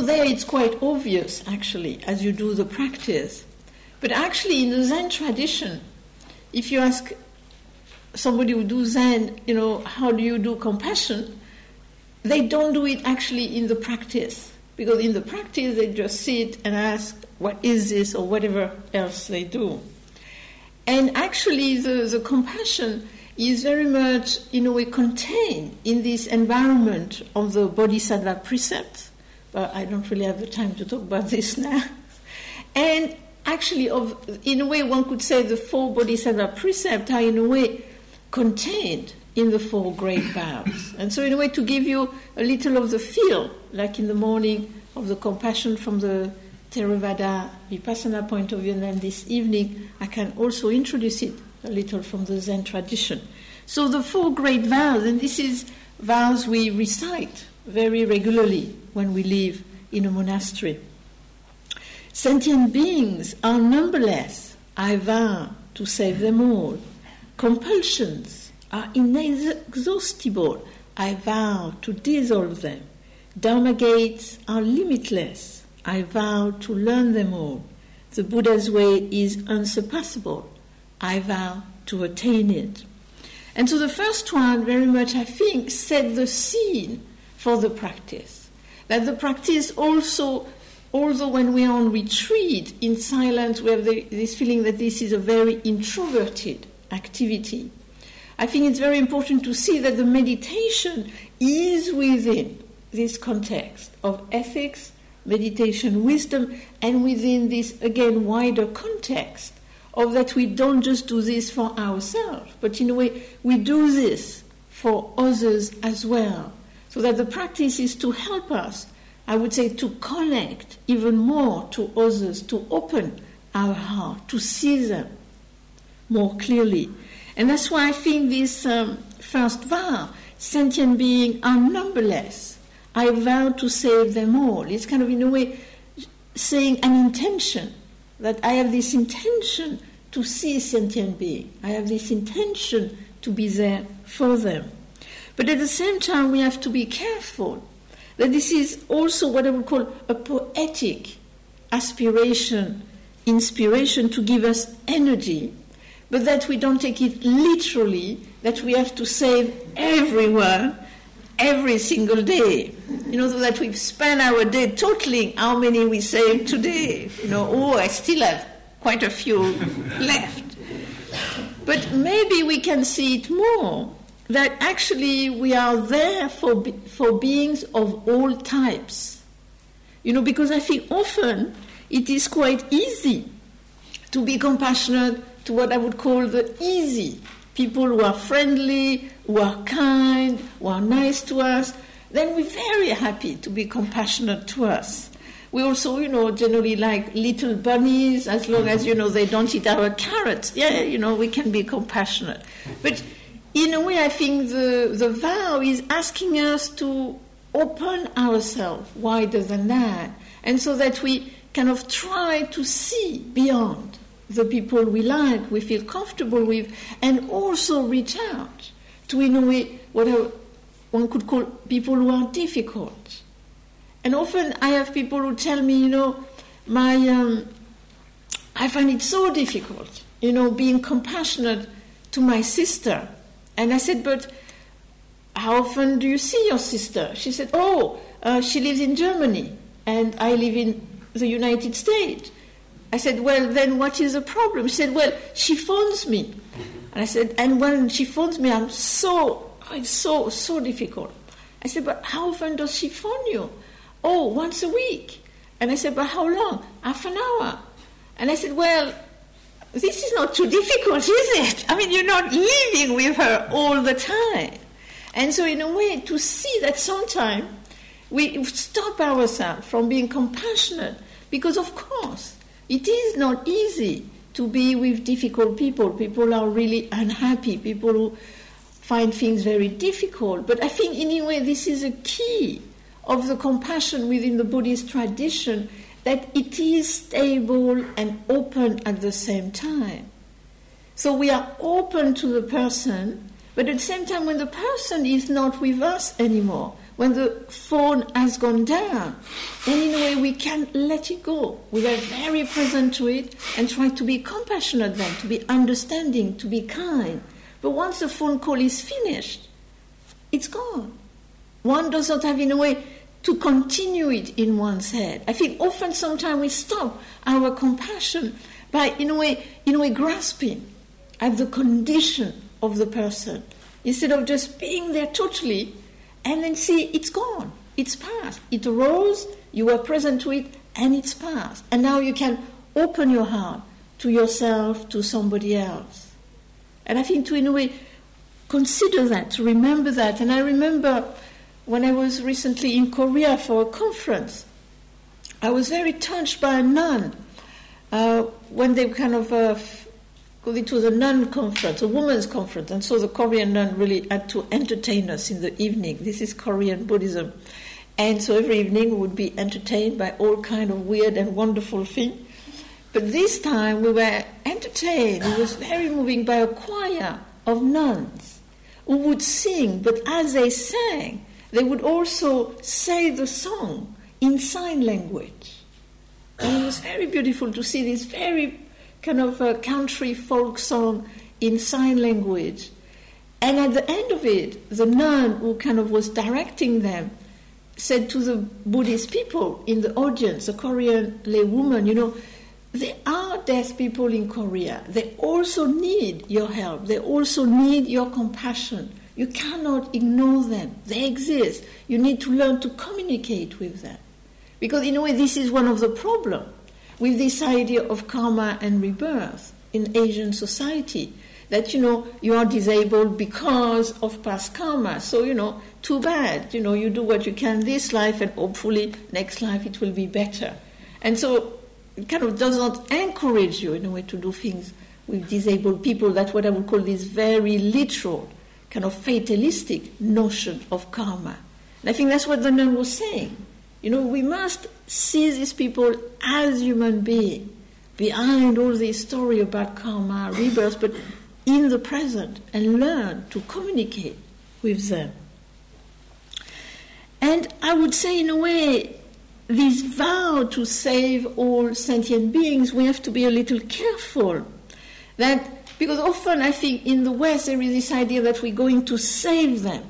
there it's quite obvious, actually, as you do the practice. But actually, in the Zen tradition, if you ask somebody who do Zen, you know, how do you do compassion? They don't do it actually in the practice. Because in the practice, they just sit and ask, what is this, or whatever else they do. And actually, the, the compassion is very much, in a way, contained in this environment of the Bodhisattva precepts. But I don't really have the time to talk about this now. And actually, of, in a way, one could say the four Bodhisattva precepts are, in a way, contained in the four great vows. And so, in a way, to give you a little of the feel, like in the morning of the compassion from the Theravada Vipassana point of view, and then this evening, I can also introduce it a little from the Zen tradition. So, the four great vows, and this is vows we recite very regularly when we live in a monastery. Sentient beings are numberless. I vow to save them all. Compulsions are inexhaustible. I vow to dissolve them. Dharma gates are limitless. I vow to learn them all. The Buddha's way is unsurpassable. I vow to attain it. And so the first one, very much, I think, set the scene for the practice. That the practice also, although when we are on retreat in silence, we have the, this feeling that this is a very introverted activity. I think it's very important to see that the meditation is within this context of ethics, meditation, wisdom, and within this, again, wider context of that we don't just do this for ourselves, but in a way we do this for others as well. So that the practice is to help us, I would say, to connect even more to others, to open our heart, to see them more clearly. And that's why I think this um, first vow, sentient beings are numberless. I vow to save them all. It's kind of, in a way, saying an intention that I have this intention to see sentient being. I have this intention to be there for them. But at the same time, we have to be careful that this is also what I would call a poetic aspiration, inspiration to give us energy, but that we don't take it literally, that we have to save everyone every single day. You know, so that we've spent our day totaling how many we saved today. You know, oh, I still have quite a few left. But maybe we can see it more that actually we are there for, for beings of all types. You know, because I think often it is quite easy to be compassionate to what I would call the easy people who are friendly, who are kind, who are nice to us. Then we're very happy to be compassionate to us. We also, you know, generally like little bunnies as long as, you know, they don't eat our carrots. Yeah, you know, we can be compassionate. But in a way, I think the, the vow is asking us to open ourselves wider than that. And so that we kind of try to see beyond the people we like, we feel comfortable with, and also reach out to, in a way, what one could call people who are difficult. And often I have people who tell me, you know, my, um, I find it so difficult, you know, being compassionate to my sister. And I said, but how often do you see your sister? She said, oh, uh, she lives in Germany and I live in the United States. I said, well, then what is the problem? She said, well, she phones me. And I said, and when she phones me, I'm so, it's so, so difficult. I said, but how often does she phone you? Oh, once a week. And I said, But how long? Half an hour. And I said, Well, this is not too difficult, is it? I mean, you're not living with her all the time. And so, in a way, to see that sometimes we stop ourselves from being compassionate because, of course, it is not easy to be with difficult people. People are really unhappy, people who find things very difficult. But I think, in a way, this is a key of the compassion within the Buddhist tradition that it is stable and open at the same time. So we are open to the person, but at the same time, when the person is not with us anymore, when the phone has gone down. And in a way, we can let it go. We are very present to it and try to be compassionate then, to be understanding, to be kind. But once the phone call is finished, it's gone. One does not have, in a way, to continue it in one's head. I think often sometimes we stop our compassion by, in a way, in a way, grasping at the condition of the person instead of just being there totally and then see it's gone, it's past. It arose, you were present to it, and it's past. And now you can open your heart to yourself, to somebody else. And I think to, in a way, consider that, to remember that. And I remember when I was recently in Korea for a conference, I was very touched by a nun uh, when they kind of uh, it was a nun conference, a women's conference, and so the Korean nun really had to entertain us in the evening. This is Korean Buddhism. And so every evening we would be entertained by all kind of weird and wonderful things. But this time we were entertained, it was very moving by a choir of nuns who would sing, but as they sang, they would also say the song in sign language. And it was very beautiful to see this very kind of a country folk song in sign language. And at the end of it, the nun who kind of was directing them said to the Buddhist people in the audience, the Korean laywoman, you know, there are deaf people in Korea. They also need your help. They also need your compassion. You cannot ignore them. They exist. You need to learn to communicate with them. Because, in a way, this is one of the problems with this idea of karma and rebirth in Asian society. That, you know, you are disabled because of past karma. So, you know, too bad. You know, you do what you can this life and hopefully next life it will be better. And so it kind of does not encourage you in a way to do things with disabled people. That's what I would call this very literal, kind of fatalistic notion of karma. And I think that's what the nun was saying. You know, we must see these people as human beings, behind all this story about karma, rebirth, but in the present, and learn to communicate with them. And I would say, in a way, this vow to save all sentient beings, we have to be a little careful. That because often I think in the West there is this idea that we're going to save them.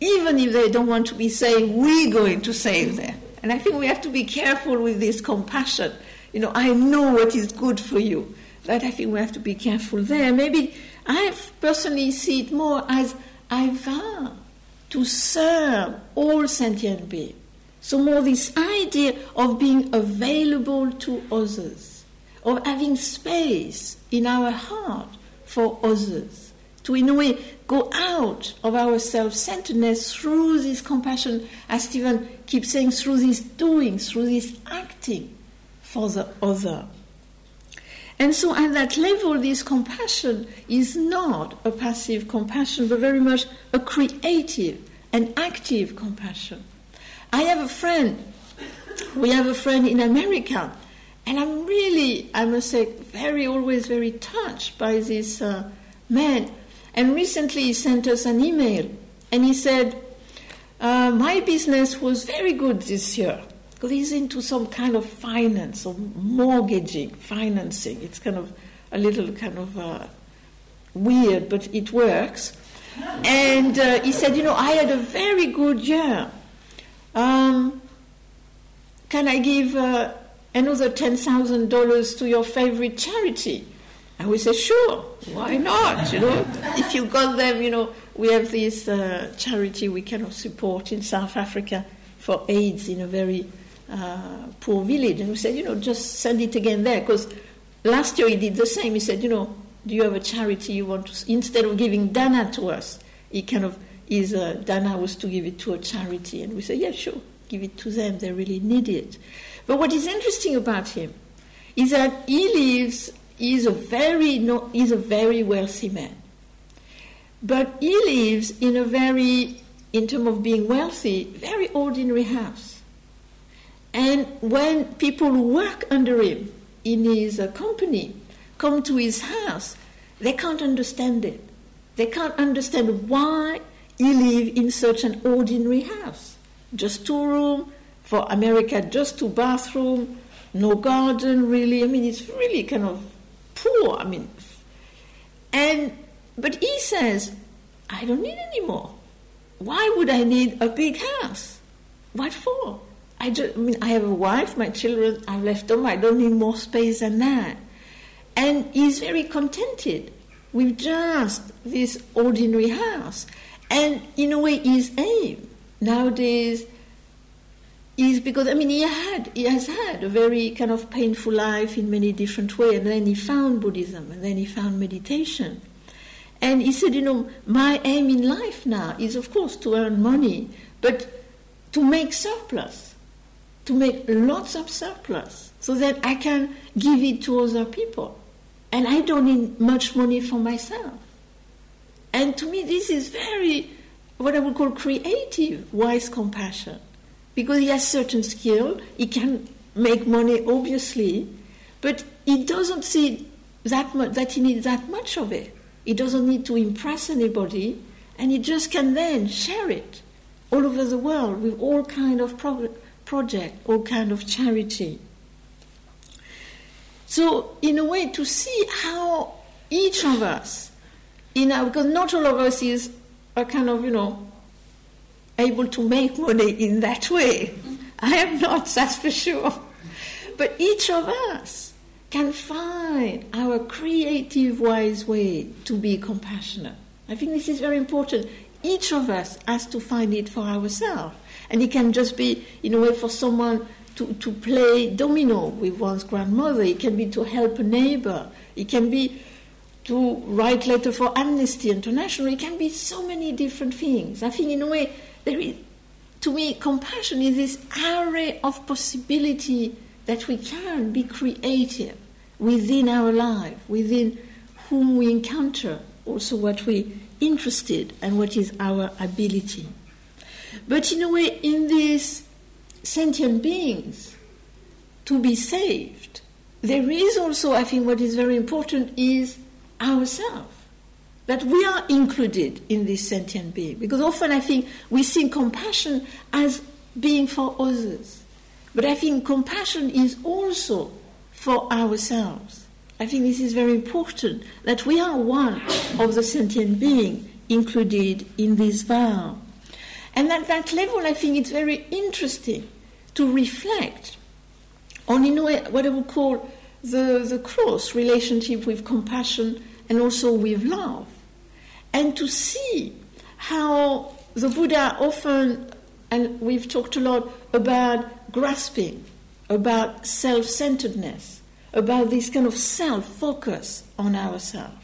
Even if they don't want to be saved, we're going to save them. And I think we have to be careful with this compassion. You know, I know what is good for you. But I think we have to be careful there. Maybe I personally see it more as I vow to serve all sentient beings. So, more this idea of being available to others, of having space in our heart for others, to, in a way, go out of our self centeredness through this compassion, as Stephen keeps saying, through this doing, through this acting for the other. And so, at that level, this compassion is not a passive compassion, but very much a creative and active compassion. I have a friend, we have a friend in America, and I'm really, I must say, very, always very touched by this uh, man and recently he sent us an email and he said, uh, My business was very good this year because he's into some kind of finance or mortgaging, financing. It's kind of a little kind of uh, weird, but it works. And uh, he said, You know, I had a very good year. Um, can I give uh, another $10,000 to your favorite charity? And we said, sure, why not? You know, if you got them, you know, we have this uh, charity we kind of support in South Africa for AIDS in a very uh, poor village. And we said, you know, just send it again there. Because last year he did the same. He said, you know, do you have a charity you want to, instead of giving Dana to us, he kind of, his uh, Dana was to give it to a charity. And we said, yeah, sure, give it to them. They really need it. But what is interesting about him is that he lives is a very no, is a very wealthy man. But he lives in a very, in terms of being wealthy, very ordinary house. And when people who work under him in his uh, company come to his house, they can't understand it. They can't understand why he lives in such an ordinary house. just two room. For America, just two bathroom, no garden really. I mean, it's really kind of poor. I mean, and but he says, I don't need any more. Why would I need a big house? What for? I, just, I mean, I have a wife, my children, I've left them. I don't need more space than that. And he's very contented with just this ordinary house. And in a way, his aim nowadays is because I mean he had he has had a very kind of painful life in many different ways, and then he found Buddhism, and then he found meditation, and he said, you know, my aim in life now is of course to earn money, but to make surplus, to make lots of surplus, so that I can give it to other people, and I don't need much money for myself. And to me, this is very what I would call creative, wise compassion because he has certain skill, he can make money obviously, but he doesn't see that much that he needs that much of it. He doesn't need to impress anybody, and he just can then share it all over the world with all kind of pro- project, all kind of charity. So, in a way, to see how each of us, in our, because not all of us is a kind of, you know, able to make money in that way. I am not, that's for sure. But each of us can find our creative, wise way to be compassionate. I think this is very important. Each of us has to find it for ourselves. And it can just be, in a way, for someone to, to play domino with one's grandmother. It can be to help a neighbor. It can be to write letter for Amnesty International. It can be so many different things. I think, in a way, there is, to me, compassion is this array of possibility that we can be creative within our life, within whom we encounter, also what we interested and what is our ability. But in a way, in these sentient beings, to be saved, there is also, I think, what is very important is ourselves that we are included in this sentient being. Because often I think we see compassion as being for others. But I think compassion is also for ourselves. I think this is very important that we are one of the sentient being included in this vow. And at that level, I think it's very interesting to reflect on, in way, what I would call the, the close relationship with compassion and also with love and to see how the Buddha often, and we've talked a lot about grasping, about self centeredness, about this kind of self focus on ourselves.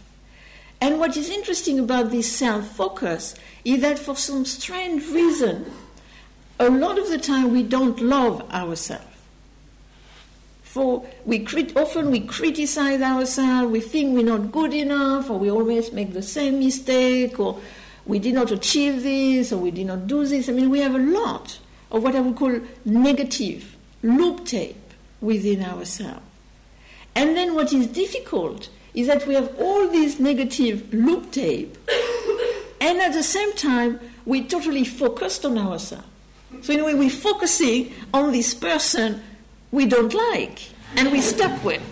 And what is interesting about this self focus is that for some strange reason, a lot of the time we don't love ourselves. For we crit- often we criticize ourselves, we think we're not good enough, or we always make the same mistake, or we did not achieve this, or we did not do this. I mean, we have a lot of what I would call negative loop tape within ourselves. And then what is difficult is that we have all this negative loop tape, and at the same time, we're totally focused on ourselves. So, in a way, we're focusing on this person we don't like and we stuck with.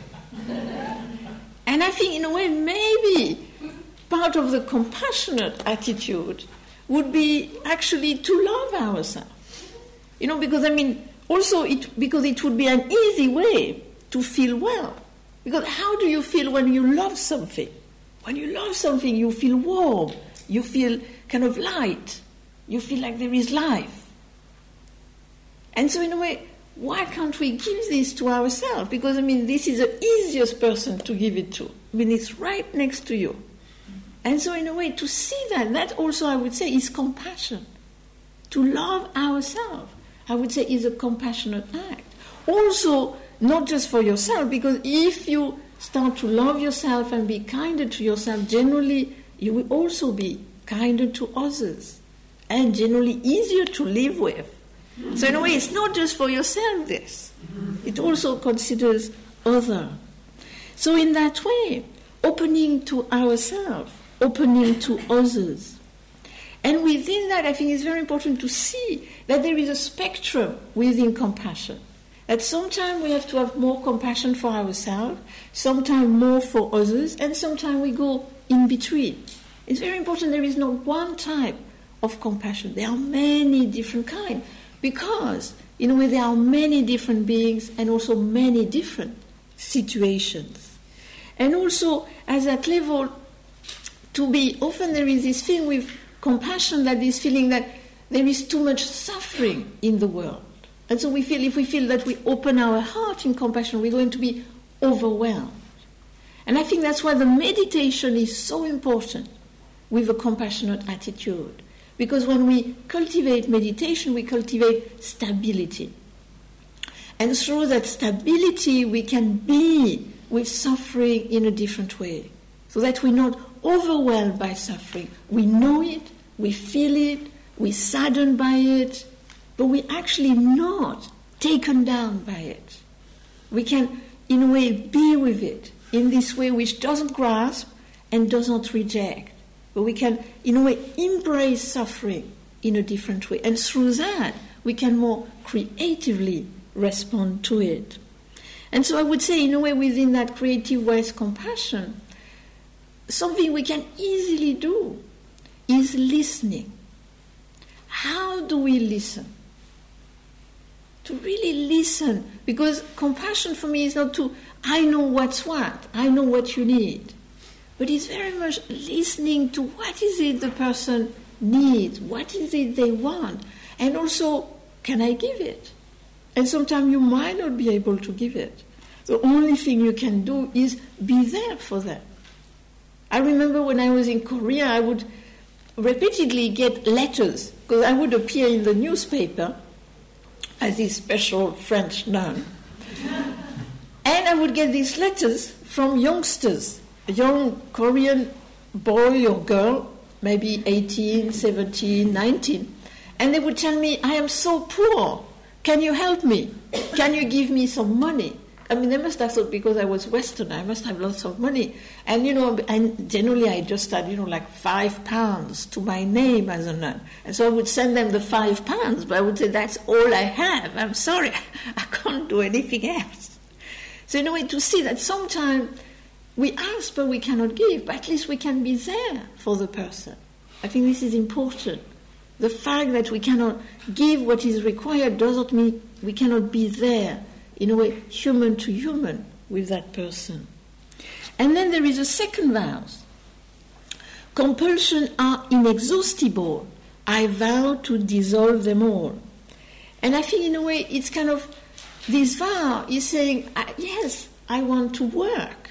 And I think, in a way, maybe part of the compassionate attitude would be actually to love ourselves. You know, because I mean, also it, because it would be an easy way to feel well. Because how do you feel when you love something? When you love something, you feel warm, you feel kind of light, you feel like there is life. And so, in a way, why can't we give this to ourselves? Because, I mean, this is the easiest person to give it to. I mean, it's right next to you. And so, in a way, to see that, that also, I would say, is compassion. To love ourselves, I would say, is a compassionate act. Also, not just for yourself, because if you start to love yourself and be kinder to yourself, generally, you will also be kinder to others and generally easier to live with so in a way, it's not just for yourself. This it also considers other. So in that way, opening to ourselves, opening to others, And within that, I think it's very important to see that there is a spectrum within compassion. That sometimes we have to have more compassion for ourselves, sometimes more for others, and sometimes we go in between. It's very important there is not one type of compassion. There are many different kinds because, in a way, there are many different beings and also many different situations. And also, as that level, to be often there is this thing with compassion that that is feeling that there is too much suffering in the world. And so we feel if we feel that we open our heart in compassion, we're going to be overwhelmed. And I think that's why the meditation is so important with a compassionate attitude. Because when we cultivate meditation, we cultivate stability. And through that stability, we can be with suffering in a different way. So that we're not overwhelmed by suffering. We know it, we feel it, we're saddened by it, but we're actually not taken down by it. We can, in a way, be with it in this way which doesn't grasp and doesn't reject. But we can, in a way, embrace suffering in a different way. And through that, we can more creatively respond to it. And so I would say, in a way, within that creative wise compassion, something we can easily do is listening. How do we listen? To really listen, because compassion for me is not to, I know what's what, I know what you need, but it's very much listening to what is it the person needs, what is it they want, and also, can I give it? And sometimes you might not be able to give it. The only thing you can do is be there for them. I remember when I was in Korea, I would repeatedly get letters because I would appear in the newspaper as this special French nun. and I would get these letters from youngsters, young Korean boy or girl, maybe 18, 17, 19. And they would tell me, I am so poor. Can you help me? Can you give me some money? I mean, they must have thought because I was Western, I must have lots of money. And, you know, and generally I just had, you know, like five pounds to my name as a nun. And so I would send them the five pounds, but I would say, that's all I have. I'm sorry, I can't do anything else. So, in a way, to see that sometimes we ask, but we cannot give, but at least we can be there for the person. I think this is important. The fact that we cannot give what is required doesn't mean we cannot be there in a way, human to human with that person. And then there is a second vow. Compulsion are inexhaustible. I vow to dissolve them all. And I think, in a way, it's kind of this vow is saying, yes, I want to work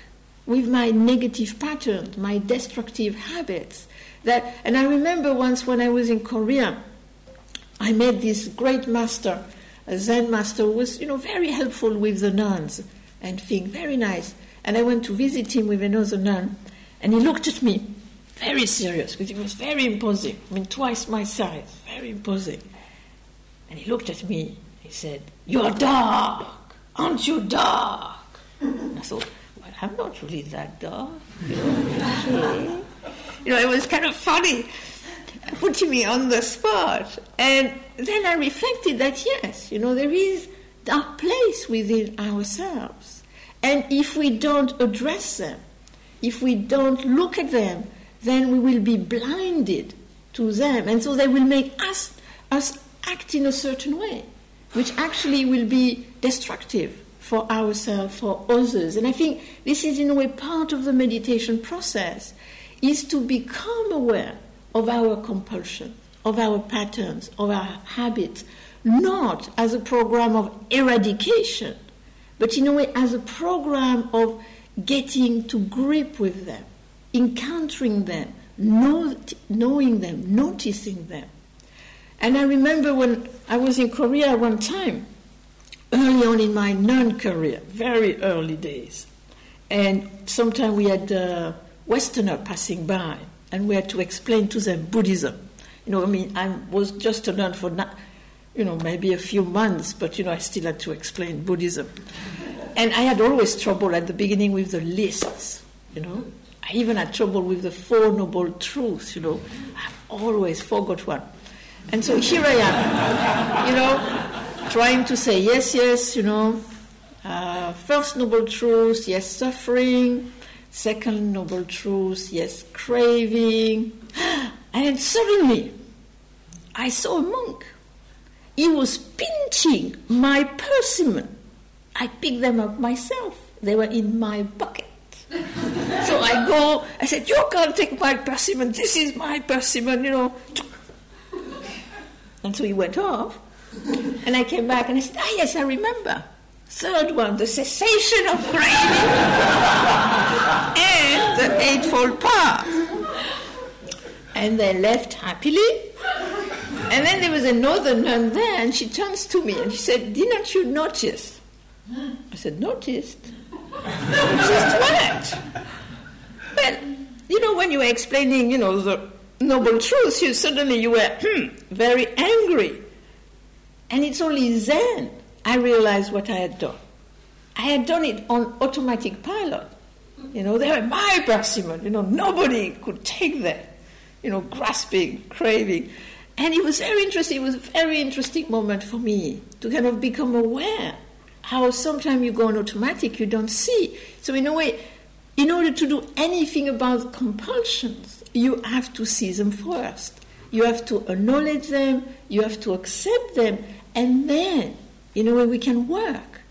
with my negative patterns, my destructive habits. That, and I remember once when I was in Korea, I met this great master a Zen master who was, you know, very helpful with the nuns and thing, very nice. And I went to visit him with another nun, and he looked at me very serious because he was very imposing. I mean, twice my size, very imposing. And he looked at me. He said, "You're dark, aren't you dark?" And I thought, "Well, I'm not really that dark." You know, it was kind of funny putting me on the spot. And then I reflected that yes, you know, there is dark place within ourselves. And if we don't address them, if we don't look at them, then we will be blinded to them. And so they will make us, us act in a certain way, which actually will be destructive for ourselves, for others. And I think this is, in a way, part of the meditation process, is to become aware of our compulsion, of our patterns, of our habits, not as a program of eradication, but in a way as a program of getting to grip with them, encountering them, know, knowing them, noticing them. And I remember when I was in Korea one time, early on in my nun career, very early days, and sometimes we had a Westerner passing by, and we had to explain to them Buddhism. You know, I mean, I was just a nun for, you know, maybe a few months, but you know, I still had to explain Buddhism. And I had always trouble at the beginning with the lists. You know, I even had trouble with the Four Noble Truths, you know. I always forgot one. And so here I am, you know, trying to say yes, yes, you know. Uh, first Noble Truth, yes, suffering. Second Noble Truth, yes, craving. And suddenly, I saw a monk. He was pinching my persimmon. I picked them up myself. They were in my bucket. so I go, I said, You can't take my persimmon. This is my persimmon, you know. And so he went off. And I came back and I said, Ah, yes, I remember. Third one, the cessation of craving and the Eightfold Path. And they left happily. And then there was another nun there, and she turns to me and she said, Didn't you notice? I said, Noticed? Just what? Well, you know, when you were explaining, you know, the noble truth, you suddenly you were hmm, very angry. And it's only then I realized what I had done. I had done it on automatic pilot. You know, they were my persimmon. You know, nobody could take that. You know, grasping, craving. And it was very interesting. It was a very interesting moment for me to kind of become aware how sometimes you go on automatic, you don't see. So, in a way, in order to do anything about compulsions, you have to see them first. You have to acknowledge them, you have to accept them, and then, in a way, we can work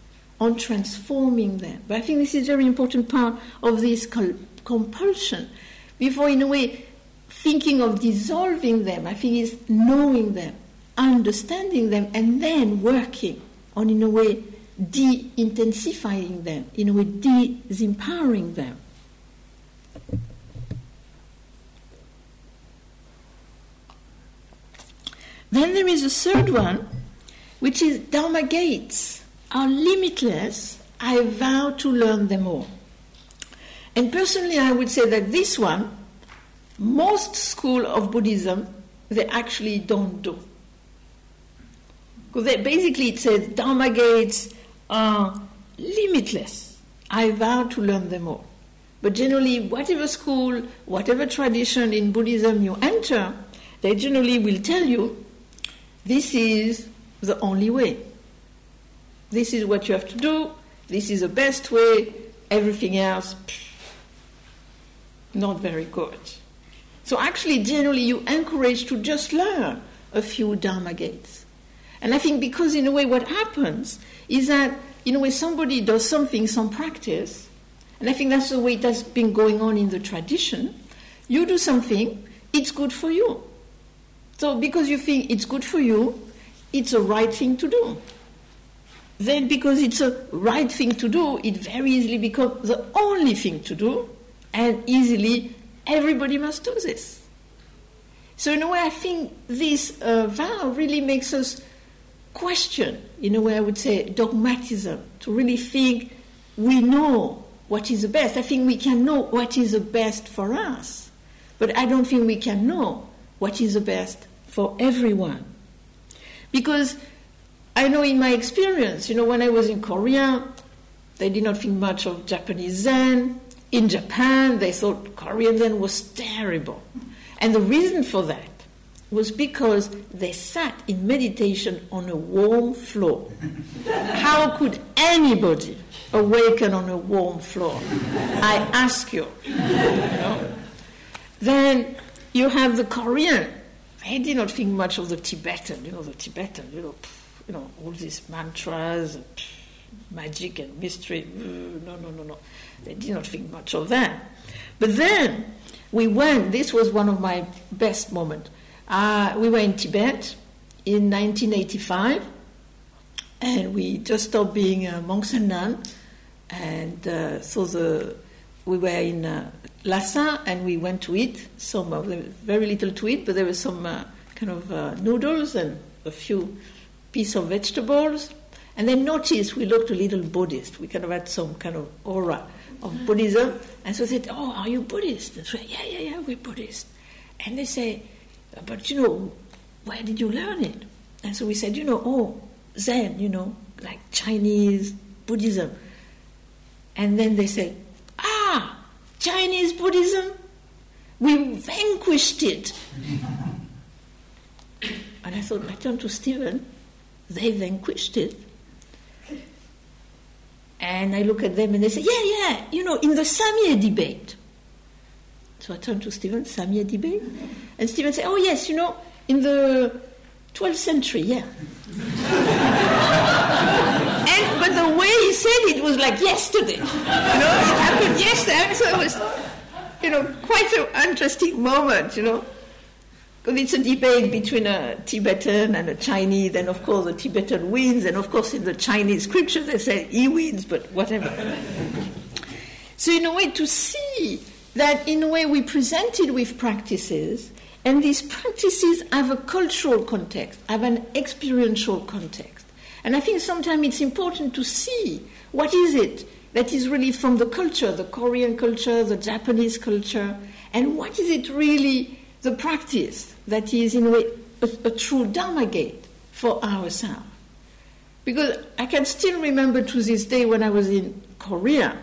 on transforming them. But I think this is a very important part of this compulsion. Before, in a way, thinking of dissolving them, I think is knowing them, understanding them, and then working on, in a way, de intensifying them, in a way, disempowering them. Then there is a third one, which is Dharma gates are limitless. I vow to learn them all. And personally, I would say that this one, most school of Buddhism, they actually don't do. Because basically it says Dharma gates are limitless. I vow to learn them all. But generally, whatever school, whatever tradition in Buddhism you enter, they generally will tell you this is the only way. This is what you have to do. This is the best way. Everything else, not very good. So, actually, generally, you encourage to just learn a few Dharma gates. And I think because, in a way, what happens is that, in a way, somebody does something, some practice, and I think that's the way it has been going on in the tradition. You do something, it's good for you. So, because you think it's good for you, it's a right thing to do. Then, because it's a right thing to do, it very easily becomes the only thing to do, and easily everybody must do this. So, in a way, I think this uh, vow really makes us question, in a way, I would say, dogmatism, to really think we know what is the best. I think we can know what is the best for us, but I don't think we can know what is the best for everyone. Because I know in my experience, you know, when I was in Korea, they did not think much of Japanese Zen. In Japan, they thought Korean Zen was terrible. And the reason for that was because they sat in meditation on a warm floor. How could anybody awaken on a warm floor? I ask you. you know? Then you have the Korean I did not think much of the Tibetan, you know, the Tibetan, you know, you know, all these mantras, and magic and mystery. No, no, no, no. They did not think much of that. But then we went, this was one of my best moments. Uh, we were in Tibet in 1985, and we just stopped being uh, monks and nuns. And uh, so the, we were in uh, Lhasa, and we went to eat some very little to eat, but there was some uh, kind of uh, noodles and a few pieces of vegetables. And then noticed we looked a little Buddhist. We kind of had some kind of aura of Buddhism. And so they said, Oh, are you Buddhist? And so, yeah, yeah, yeah, we're Buddhist. And they say, But you know, where did you learn it? And so we said, You know, oh, Zen, you know, like Chinese Buddhism. And then they said, Chinese Buddhism, we vanquished it. and I thought, I turned to Stephen, they vanquished it. And I look at them and they say, yeah, yeah, you know, in the Samye debate. So I turned to Stephen, Samye debate. And Stephen said, oh, yes, you know, in the 12th century, yeah. and, but the way he said it was like yesterday. You know, it happened yesterday. So it was, you know, quite an interesting moment, you know. Because it's a debate between a Tibetan and a Chinese, and of course the Tibetan wins, and of course in the Chinese scripture they say he wins, but whatever. so in a way to see that in a way we presented with practices, and these practices have a cultural context, have an experiential context. And I think sometimes it's important to see what is it that is really from the culture, the Korean culture, the Japanese culture, and what is it really the practice that is, in a way, a, a true Dharma gate for ourselves. Because I can still remember to this day when I was in Korea,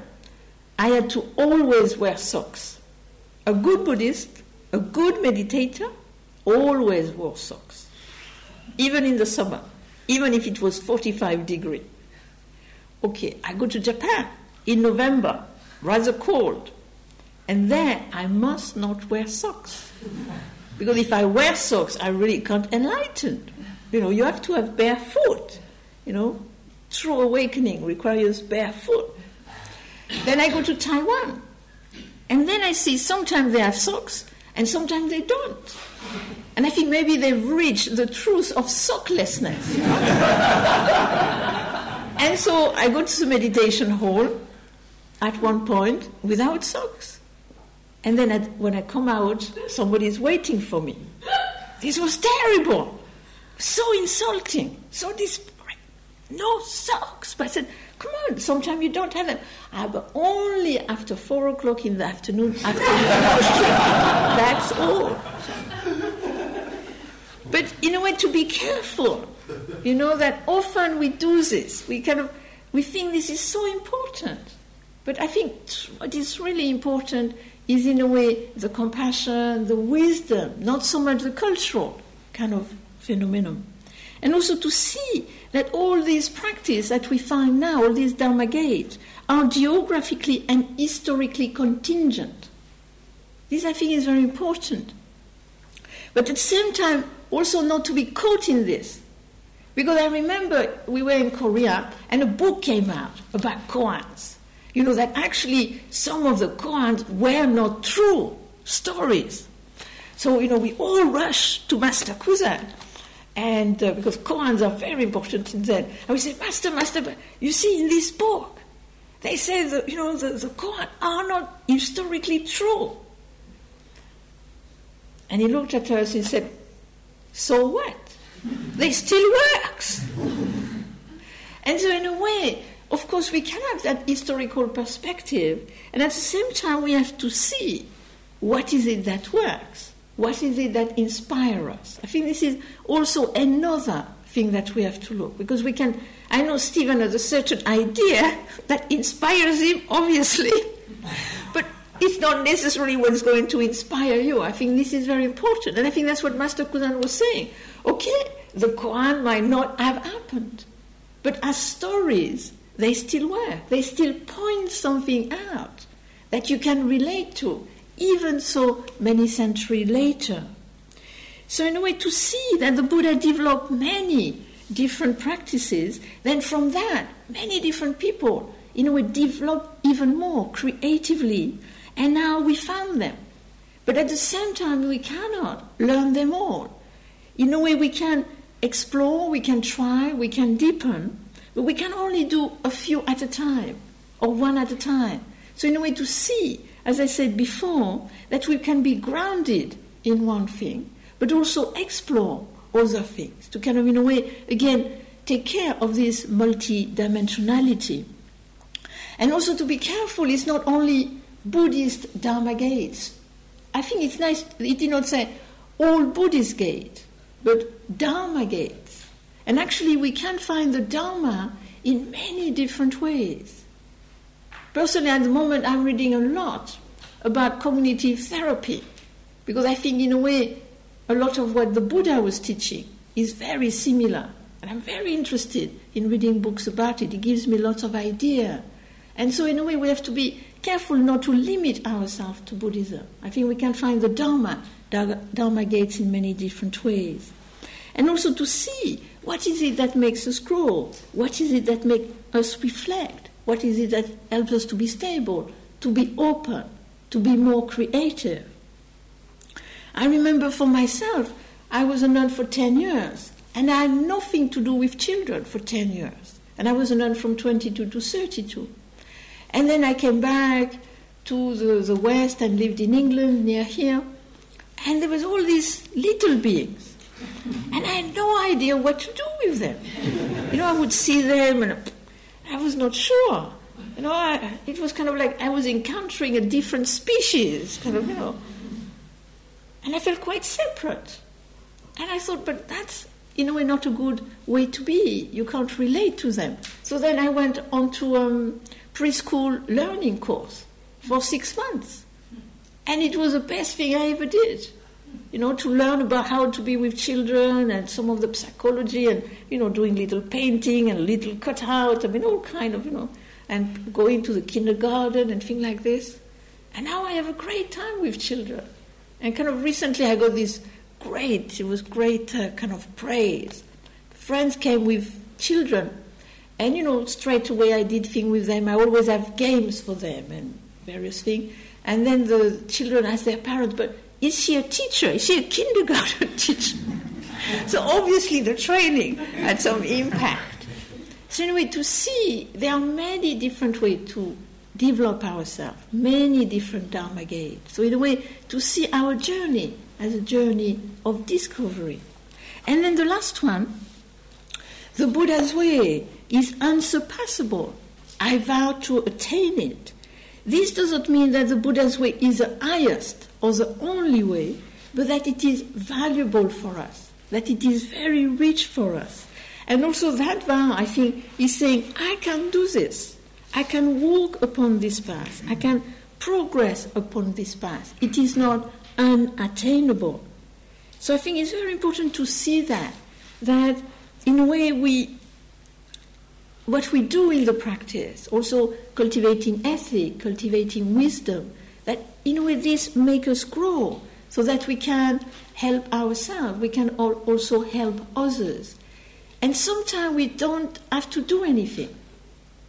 I had to always wear socks. A good Buddhist, a good meditator, always wore socks, even in the summer, even if it was 45 degree. Okay, I go to Japan in November, rather cold, and there I must not wear socks. Because if I wear socks, I really can't enlighten. You know, you have to have bare foot. You know, true awakening requires bare foot. Then I go to Taiwan. And then I see sometimes they have socks and sometimes they don't. And I think maybe they've reached the truth of socklessness. and so I go to the meditation hall at one point without socks. And then when I come out, somebody's waiting for me. This was terrible, so insulting, so desperate. No socks. But I said, come on, sometimes you don't have them. Ah, but only after four o'clock in the afternoon, after That's all. But in a way, to be careful, you know, that often we do this. We kind of, we think this is so important. But I think what is really important is in a way the compassion, the wisdom, not so much the cultural kind of phenomenon. And also to see that all these practices that we find now, all these Dharma gates, are geographically and historically contingent. This, I think, is very important. But at the same time, also not to be caught in this. Because I remember we were in Korea and a book came out about koans you know, that actually some of the koans were not true stories. So, you know, we all rushed to Master Kusan, and uh, because koans are very important in Zen. And we said, Master, Master, you see in this book, they say that, you know, the, the are not historically true. And he looked at us and said, So what? They still works. and so in a way, of course, we can have that historical perspective, and at the same time, we have to see what is it that works, what is it that inspires us. I think this is also another thing that we have to look because we can. I know Stephen has a certain idea that inspires him, obviously, but it's not necessarily what's going to inspire you. I think this is very important, and I think that's what Master Kusan was saying. Okay, the koan might not have happened, but as stories, they still were. They still point something out that you can relate to, even so many centuries later. So, in a way, to see that the Buddha developed many different practices, then from that, many different people, in a way, developed even more creatively, and now we found them. But at the same time, we cannot learn them all. In a way, we can explore, we can try, we can deepen, but we can only do a few at a time, or one at a time. So, in a way, to see, as I said before, that we can be grounded in one thing, but also explore other things, to kind of, in a way, again, take care of this multi-dimensionality. And also to be careful, it's not only Buddhist Dharma gates. I think it's nice, it did not say all Buddhist gates, but Dharma gates. And actually, we can find the Dharma in many different ways. Personally, at the moment, I'm reading a lot about cognitive therapy, because I think, in a way, a lot of what the Buddha was teaching is very similar. And I'm very interested in reading books about it. It gives me lots of idea. And so, in a way, we have to be careful not to limit ourselves to Buddhism. I think we can find the Dharma, Dharma gates in many different ways. And also to see what is it that makes us grow? What is it that makes us reflect? What is it that helps us to be stable, to be open, to be more creative? I remember for myself, I was a nun for 10 years, and I had nothing to do with children for 10 years. And I was a nun from 22 to 32. And then I came back to the, the West and lived in England near here. And there was all these little beings. And I had no idea what to do with them. You know, I would see them and I was not sure. You know, I, it was kind of like I was encountering a different species, kind of, you know. And I felt quite separate. And I thought, but that's in a way not a good way to be. You can't relate to them. So then I went on to a um, preschool learning course for six months. And it was the best thing I ever did. You know, to learn about how to be with children and some of the psychology and, you know, doing little painting and little cutout, I mean, all kind of, you know, and going to the kindergarten and things like this. And now I have a great time with children. And kind of recently I got this great, it was great uh, kind of praise. Friends came with children, and you know, straight away I did things with them. I always have games for them and various things. And then the children asked their parents, but is she a teacher? Is she a kindergarten teacher? so obviously the training had some impact. So anyway, to see there are many different ways to develop ourselves, many different Dharma gates. So in a way, to see our journey as a journey of discovery. And then the last one, the Buddha's way is unsurpassable. I vow to attain it. This doesn't mean that the Buddha's way is the highest or the only way, but that it is valuable for us, that it is very rich for us. And also that vow, I think, is saying, I can do this. I can walk upon this path. I can progress upon this path. It is not unattainable. So I think it's very important to see that, that in a way we, what we do in the practice, also cultivating ethic, cultivating wisdom, that in a way this make us grow so that we can help ourselves, we can also help others. And sometimes we don't have to do anything.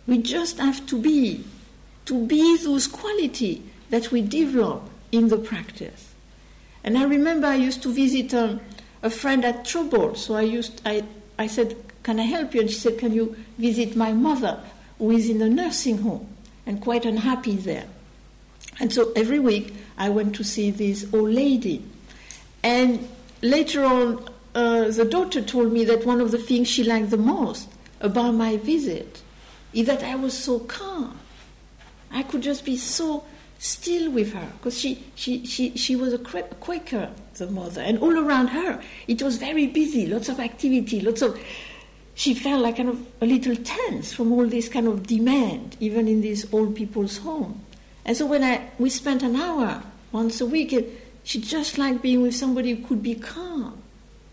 We just have to be, to be those qualities that we develop in the practice. And I remember I used to visit um, a friend at trouble, so I used I, I said, "Can I help you?" And she said, "Can you visit my mother, who is in a nursing home and quite unhappy there?" And so every week I went to see this old lady, and later on, uh, the daughter told me that one of the things she liked the most about my visit is that I was so calm. I could just be so still with her because she, she, she, she was a Quaker, the mother, and all around her it was very busy, lots of activity, lots of. She felt like kind of a little tense from all this kind of demand, even in this old people's home. And so when I we spent an hour once a week, she just liked being with somebody who could be calm.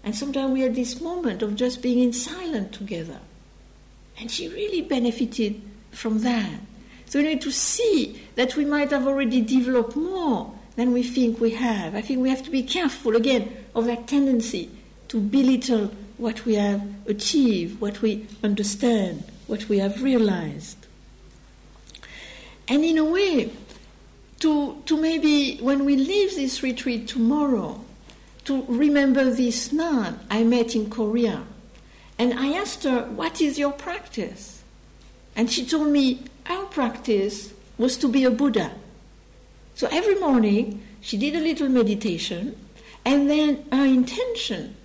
And sometimes we had this moment of just being in silence together. And she really benefited from that. So we need to see that we might have already developed more than we think we have. I think we have to be careful again of that tendency to belittle what we have achieved, what we understand, what we have realized. And in a way, to, to maybe when we leave this retreat tomorrow, to remember this nun I met in Korea. And I asked her, What is your practice? And she told me, our practice was to be a Buddha. So every morning she did a little meditation, and then her intention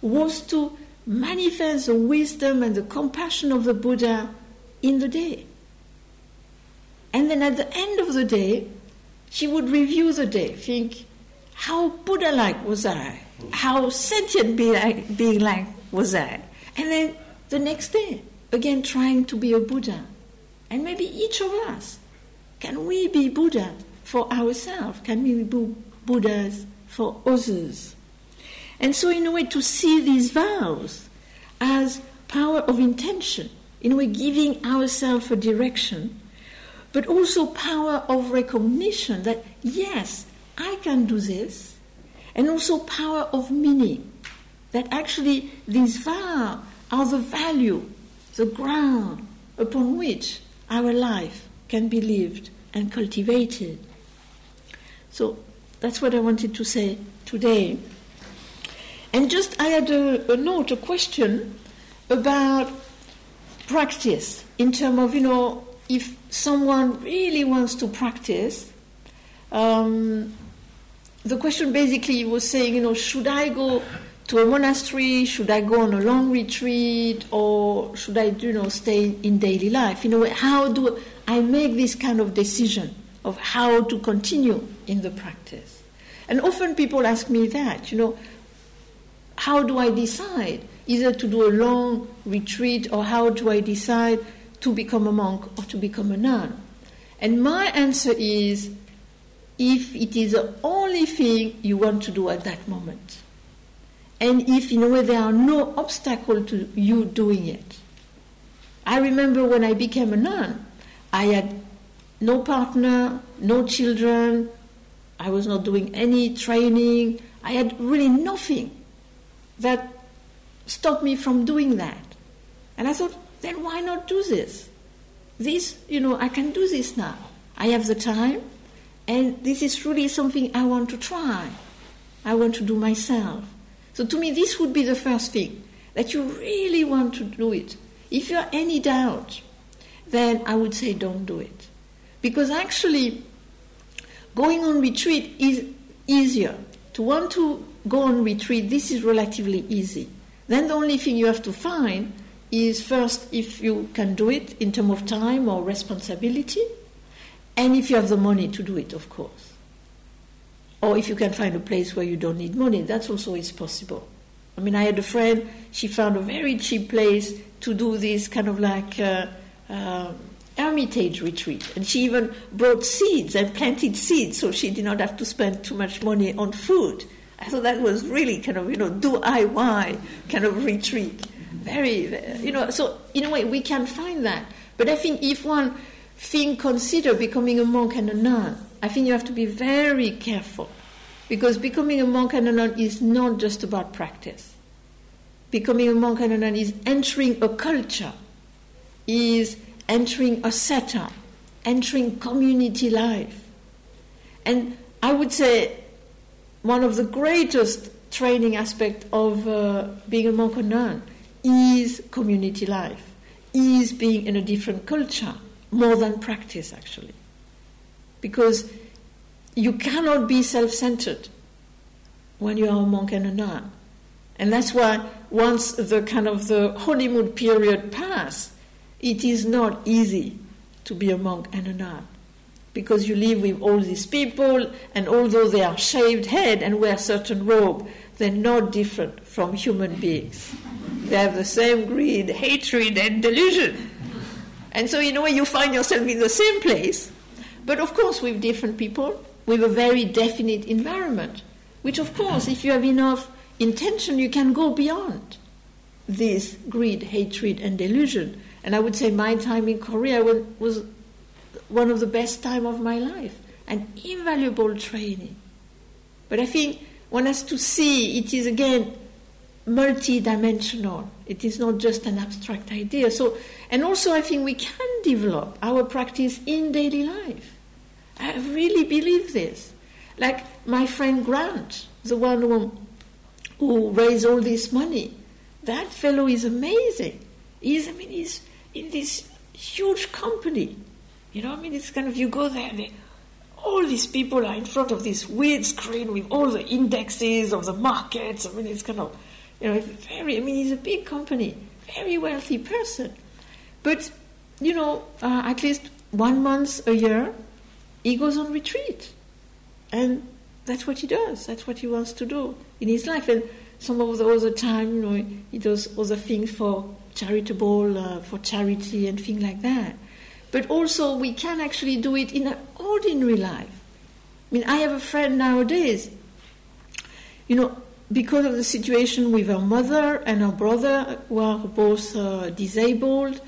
was to manifest the wisdom and the compassion of the Buddha in the day. And then at the end of the day, she would review the day, think, how Buddha like was I? How sentient being like was I? And then the next day, again trying to be a Buddha. And maybe each of us, can we be Buddha for ourselves? Can we be Buddhas for others? And so, in a way, to see these vows as power of intention, in a way, giving ourselves a direction, but also power of recognition that, yes, I can do this, and also power of meaning, that actually these vows are the value, the ground upon which our life can be lived and cultivated. So that's what I wanted to say today. And just I had a, a note, a question about practice in terms of, you know, if someone really wants to practice, um, the question basically was saying, you know, should I go to a monastery? Should I go on a long retreat, or should I, you know, stay in daily life? You know, how do I make this kind of decision of how to continue in the practice? And often people ask me that, you know, how do I decide either to do a long retreat or how do I decide to become a monk or to become a nun? And my answer is if it is the only thing you want to do at that moment and if in a way there are no obstacle to you doing it. I remember when I became a nun, I had no partner, no children, I was not doing any training, I had really nothing that stopped me from doing that. And I thought, then why not do this? This, you know, I can do this now. I have the time, and this is really something I want to try. I want to do myself. So to me, this would be the first thing that you really want to do it. If you have any doubt, then I would say don't do it. Because actually, going on retreat is easier. To want to go on retreat, this is relatively easy. Then the only thing you have to find is first if you can do it in terms of time or responsibility, and if you have the money to do it, of course. Or if you can find a place where you don't need money, that's also is possible. I mean, I had a friend, she found a very cheap place to do this kind of like uh, uh, hermitage retreat. And she even brought seeds and planted seeds so she did not have to spend too much money on food. I thought that was really kind of, you know, DIY kind of retreat. Very, you know, so in a way we can find that. But I think if one think consider becoming a monk and a nun, I think you have to be very careful because becoming a monk and a nun is not just about practice. Becoming a monk and a nun is entering a culture, is entering a setup, entering community life. And I would say one of the greatest training aspects of uh, being a monk or nun is community life, is being in a different culture, more than practice actually. Because you cannot be self centered when you are a monk and a nun. And that's why once the kind of the honeymoon period pass, it is not easy to be a monk and a nun. Because you live with all these people, and although they are shaved head and wear certain robe, they're not different from human beings. They have the same greed, hatred, and delusion. And so, in a way, you find yourself in the same place, but of course, with different people, with a very definite environment, which, of course, if you have enough intention, you can go beyond this greed, hatred, and delusion. And I would say my time in Korea was one of the best time of my life, an invaluable training. But I think one has to see it is again multi-dimensional. It is not just an abstract idea. So, and also I think we can develop our practice in daily life. I really believe this. Like my friend Grant, the one who, who raised all this money, that fellow is amazing. He's, I mean, he's in this huge company. You know, I mean, it's kind of, you go there, they, all these people are in front of this weird screen with all the indexes of the markets. I mean, it's kind of, you know, very, I mean, he's a big company, very wealthy person. But, you know, uh, at least one month a year, he goes on retreat. And that's what he does. That's what he wants to do in his life. And some of the other time, you know, he does other things for charitable, uh, for charity and things like that. But also, we can actually do it in an ordinary life. I mean, I have a friend nowadays, you know, because of the situation with her mother and her brother, who are both uh, disabled,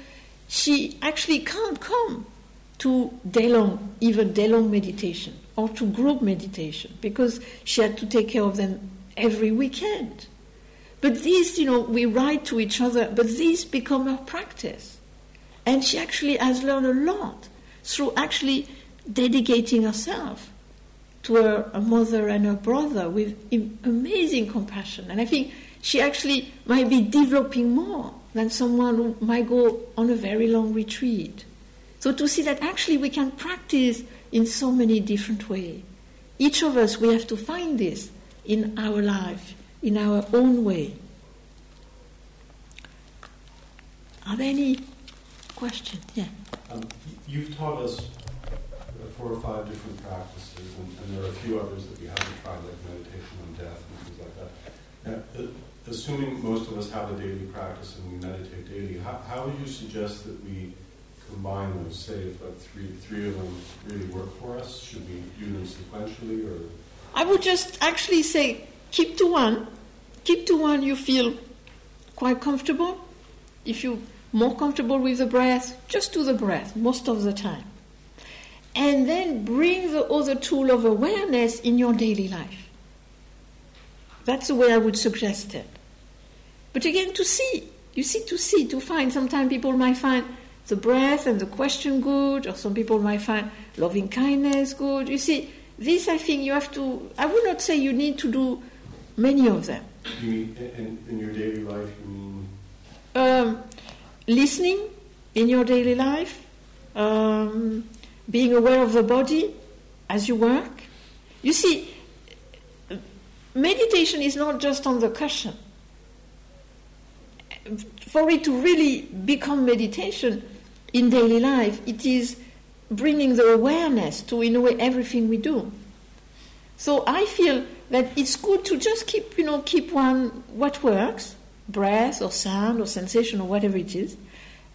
she actually can't come to day long, even day long meditation or to group meditation because she had to take care of them every weekend. But these, you know, we write to each other, but these become her practice. And she actually has learned a lot through actually dedicating herself to her mother and her brother with amazing compassion. And I think she actually might be developing more than someone who might go on a very long retreat. So to see that actually we can practice in so many different ways. Each of us, we have to find this in our life, in our own way. Are there any questions? Yeah. Um, you've taught us four or five different practices, and, and, there are a few others that we haven't tried, like meditation on death and things like that. Now, assuming most of us have a daily practice and we meditate daily, how, how would you suggest that we combine those? Say if like three three of them really work for us, should we do them sequentially or? I would just actually say keep to one. Keep to one you feel quite comfortable. If you're more comfortable with the breath, just do the breath most of the time. And then bring the other tool of awareness in your daily life. That's the way I would suggest it. But again, to see, you see, to see, to find. Sometimes people might find the breath and the question good, or some people might find loving kindness good. You see, this I think you have to, I would not say you need to do many of them. You mean in, in your daily life, you mean? Um, listening in your daily life, um, being aware of the body as you work. You see, meditation is not just on the cushion. For it to really become meditation, in daily life, it is bringing the awareness to, in a way, everything we do. So I feel that it's good to just keep, you know, keep one what works, breath or sound or sensation or whatever it is,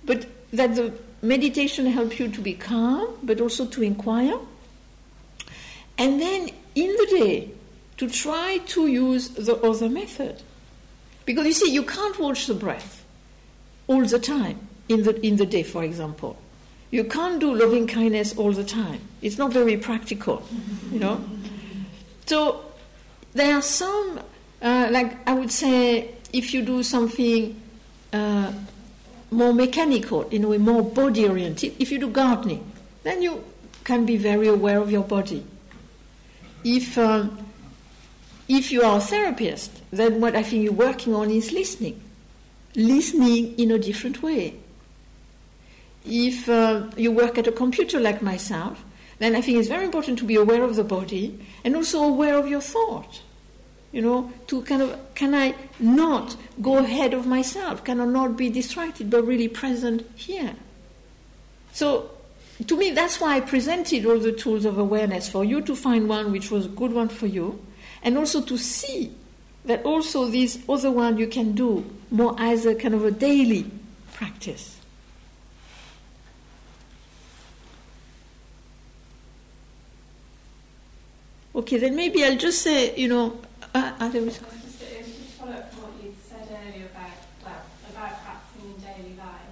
but that the meditation helps you to be calm, but also to inquire. And then in the day, to try to use the other method. Because you see, you can't watch the breath all the time in the, in the day, for example. You can't do loving kindness all the time. It's not very practical, you know. So there are some, uh, like I would say, if you do something uh, more mechanical, in a way more body oriented, if you do gardening, then you can be very aware of your body. If um, if you are a therapist, then what I think you're working on is listening, listening in a different way if uh, you work at a computer like myself, then I think it's very important to be aware of the body and also aware of your thought. You know, to kind of, can I not go ahead of myself? Can I not be distracted, but really present here? So, to me, that's why I presented all the tools of awareness for you to find one which was a good one for you, and also to see that also this other one you can do more as a kind of a daily practice. Okay, then maybe I'll just say, you know, uh, there was. Just follow up from what you said earlier about well about practicing in daily life.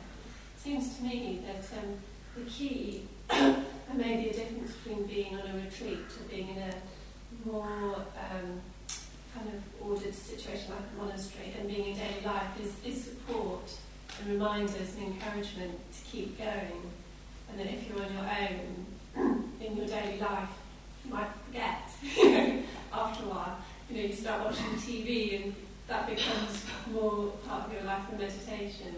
Seems to me that um, the key, and maybe a difference between being on a retreat to being in a more um, kind of ordered situation like a monastery and being in daily life is, is support and reminders and encouragement to keep going. And that if you're on your own in your daily life, you might forget after a while. You know, you start watching TV and that becomes more part of your life than meditation.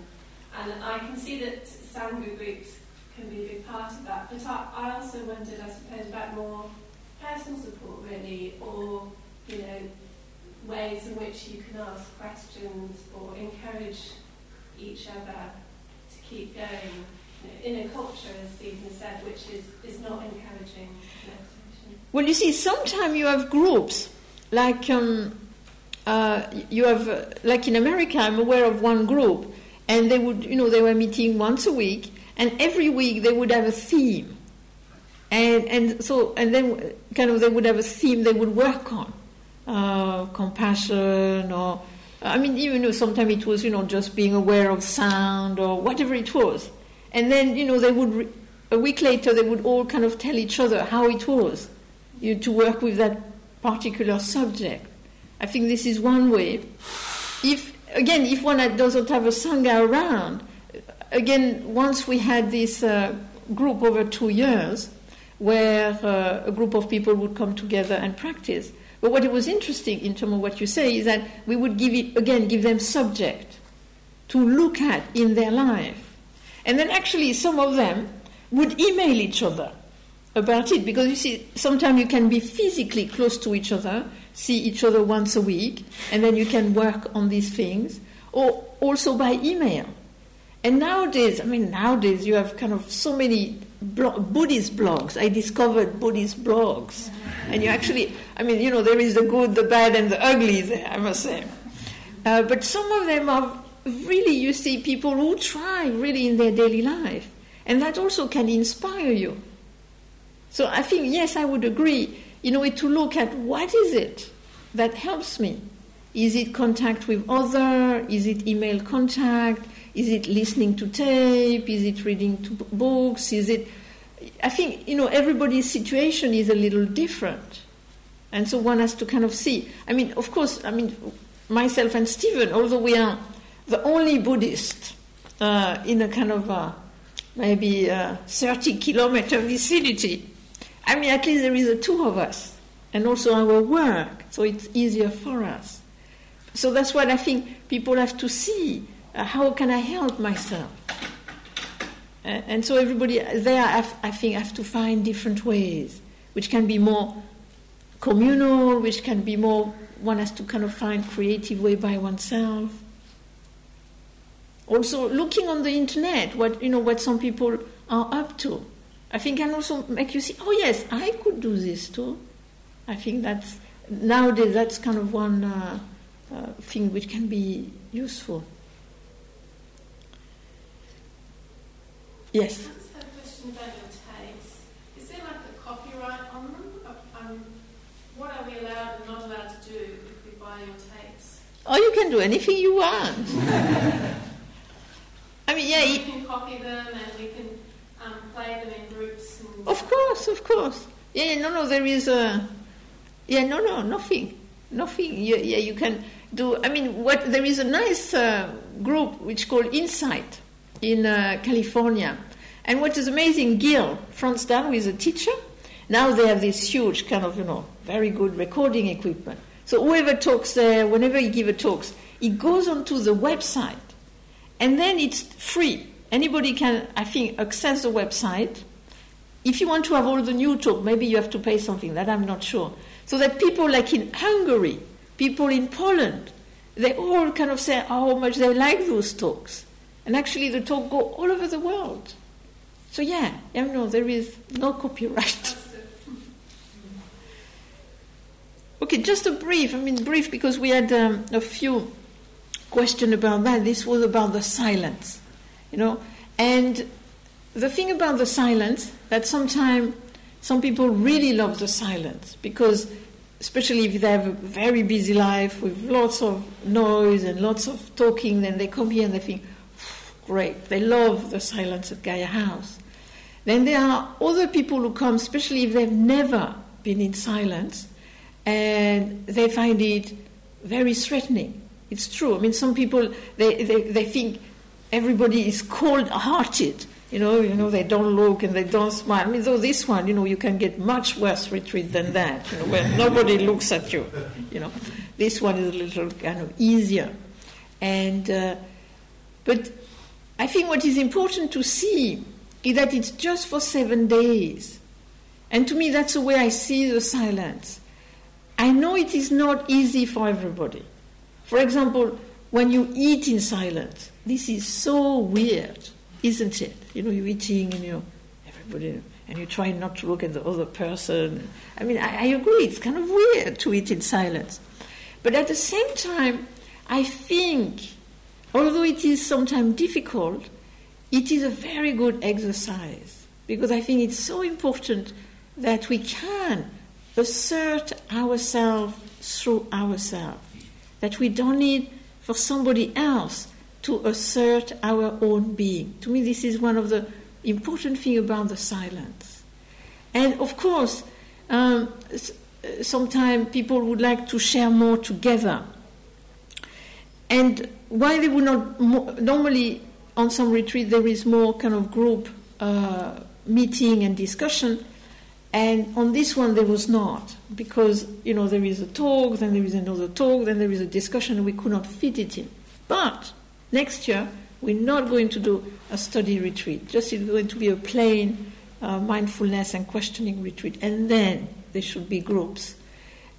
And I can see that Sangha groups can be a big part of that. But I, I also wondered, I suppose, about more personal support, really, or, you know, ways in which you can ask questions or encourage each other to keep going in a culture, as Stephen said, which is, is not encouraging meditation. well, you see, sometimes you have groups, like um, uh, you have, like in America, I'm aware of one group, and they would, you know, they were meeting once a week, and every week they would have a theme. And, and so, and then kind of they would have a theme they would work on, uh, compassion or, I mean, even though sometimes it was, you know, just being aware of sound or whatever it was. And then, you know, they would, re- a week later, they would all kind of tell each other how it was you to work with that particular subject. I think this is one way. If, again, if one doesn't have a Sangha around, again, once we had this uh, group over two years where uh, a group of people would come together and practice. But what it was interesting in terms of what you say is that we would give it, again, give them subject to look at in their life. And then actually some of them would email each other about it because you see, sometimes you can be physically close to each other, see each other once a week, and then you can work on these things, or also by email. And nowadays, I mean, nowadays you have kind of so many Buddhist blogs. I discovered Buddhist blogs. And you actually, I mean, you know, there is the good, the bad, and the ugly there, I must say. Uh, but some of them are really, you see, people who try really in their daily life. And that also can inspire you. So I think, yes, I would agree, in a way, to look at what is it that helps me. Is it contact with other? Is it email contact? Is it listening to tape? Is it reading to books? Is it. I think, you know, everybody's situation is a little different. And so one has to kind of see. I mean, of course, I mean, myself and Stephen, although we are the only Buddhist uh, in a kind of maybe a 30 kilometer vicinity, I mean, at least there is the two of us, and also our work, so it's easier for us. So that's what I think people have to see uh, how can I help myself? Uh, and so everybody there, I think, have to find different ways, which can be more communal, which can be more, one has to kind of find creative way by oneself. Also, looking on the internet, what you know, what some people are up to, I think can also make you see, oh yes, I could do this too. I think that's nowadays that's kind of one uh, uh, thing which can be useful. Yes. I have a question about your tapes. Is there like a copyright on them? What are we allowed and not allowed to do if your tapes? Oh, you can do anything you want. I mean, yeah. We can copy them and we can um, play them in. Of course, of course. Yeah, no, no, there is a. Yeah, no, no, nothing, nothing. Yeah, yeah, you can do. I mean, what there is a nice uh, group which called Insight in uh, California. And what is amazing, Gil Fronsdal, who is a teacher, now they have this huge kind of, you know, very good recording equipment. So whoever talks there, whenever he gives a talks, he goes onto the website, and then it's free. Anybody can, I think, access the website. If you want to have all the new talk, maybe you have to pay something. That I'm not sure. So that people like in Hungary, people in Poland, they all kind of say how much they like those talks. And actually, the talk go all over the world. So yeah, you know, there is no copyright. okay, just a brief. I mean, brief because we had um, a few questions about that. This was about the silence, you know, and the thing about the silence that sometimes some people really love the silence because especially if they have a very busy life with lots of noise and lots of talking, then they come here and they think, great. They love the silence at Gaia House. Then there are other people who come, especially if they've never been in silence, and they find it very threatening. It's true. I mean, some people they, they, they think everybody is cold-hearted. You know, you know, they don't look and they don't smile. I mean, though this one, you know, you can get much worse retreat than that. You know, where nobody looks at you. You know, this one is a little kind of easier, and uh, but I think what is important to see is that it's just for seven days. And to me, that's the way I see the silence. I know it is not easy for everybody. For example, when you eat in silence, this is so weird, isn't it? You know, you're eating and you everybody, and you try not to look at the other person. I mean, I, I agree, it's kind of weird to eat in silence. But at the same time, I think Although it is sometimes difficult, it is a very good exercise because I think it's so important that we can assert ourselves through ourselves, that we don't need for somebody else to assert our own being. To me, this is one of the important things about the silence. And of course, um, sometimes people would like to share more together. And why they would not, normally on some retreat there is more kind of group uh, meeting and discussion, and on this one there was not because you know there is a talk, then there is another talk, then there is a discussion, and we could not fit it in. But next year we're not going to do a study retreat; just it's going to be a plain uh, mindfulness and questioning retreat, and then there should be groups.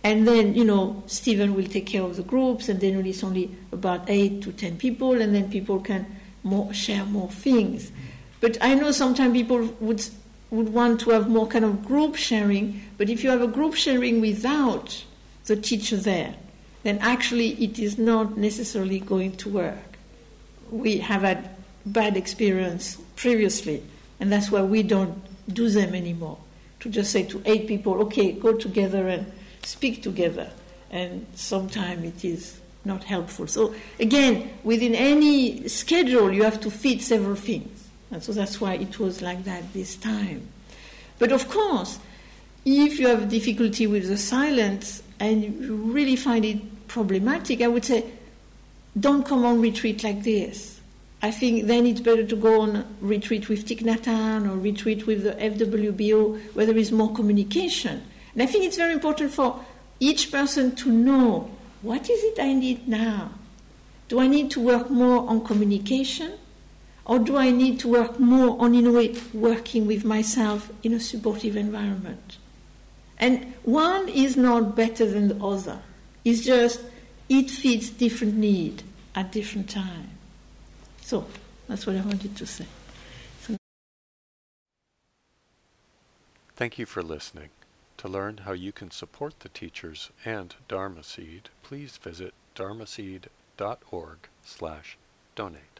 And then, you know, Stephen will take care of the groups, and then it's only about eight to ten people, and then people can more, share more things. But I know sometimes people would would want to have more kind of group sharing. But if you have a group sharing without the teacher there, then actually it is not necessarily going to work. We have had bad experience previously, and that's why we don't do them anymore. To just say to eight people, okay, go together and speak together. And sometimes it is not helpful. So again, within any schedule, you have to fit several things. And so that's why it was like that this time. But of course, if you have difficulty with the silence and you really find it problematic, I would say don't come on retreat like this. I think then it's better to go on retreat with Thich Nhat Hanh or retreat with the FWBO where there is more communication. And I think it's very important for each person to know what is it I need now? Do I need to work more on communication? Or do I need to work more on, in a way, working with myself in a supportive environment? And one is not better than the other. It's just it fits different need at different time. So that's what I wanted to say. So Thank you for listening. To learn how you can support the teachers and Dharma Seed, please visit dharma dharmaseed.org slash donate.